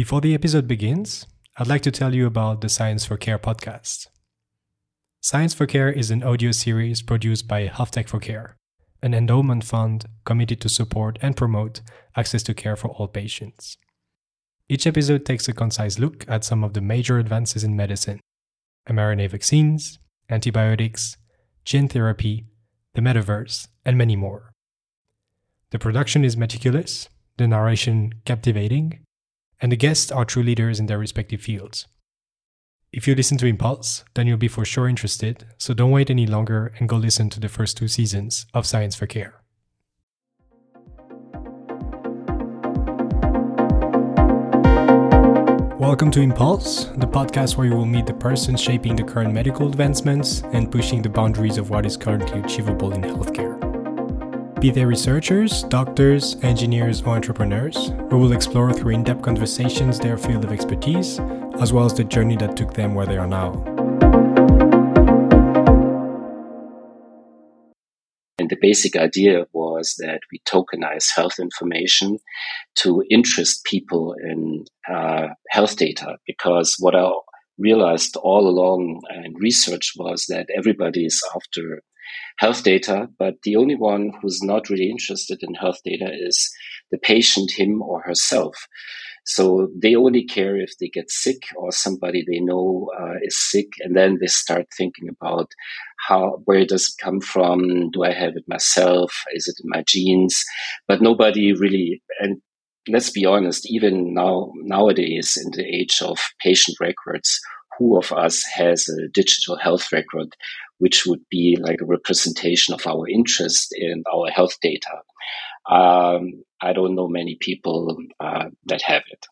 Before the episode begins, I'd like to tell you about the Science for Care podcast. Science for Care is an audio series produced by Health Tech for Care, an endowment fund committed to support and promote access to care for all patients. Each episode takes a concise look at some of the major advances in medicine mRNA vaccines, antibiotics, gene therapy, the metaverse, and many more. The production is meticulous, the narration captivating, and the guests are true leaders in their respective fields. If you listen to Impulse, then you'll be for sure interested, so don't wait any longer and go listen to the first two seasons of Science for Care. Welcome to Impulse, the podcast where you will meet the person shaping the current medical advancements and pushing the boundaries of what is currently achievable in healthcare. Be they researchers, doctors, engineers, or entrepreneurs, we will explore through in depth conversations their field of expertise, as well as the journey that took them where they are now. And the basic idea was that we tokenize health information to interest people in uh, health data, because what I realized all along in research was that everybody is after health data, but the only one who's not really interested in health data is the patient, him or herself. So they only care if they get sick or somebody they know uh, is sick, and then they start thinking about how where does it come from? Do I have it myself? Is it in my genes? But nobody really and let's be honest, even now nowadays in the age of patient records, who of us has a digital health record which would be like a representation of our interest in our health data. Um, I don't know many people uh, that have it.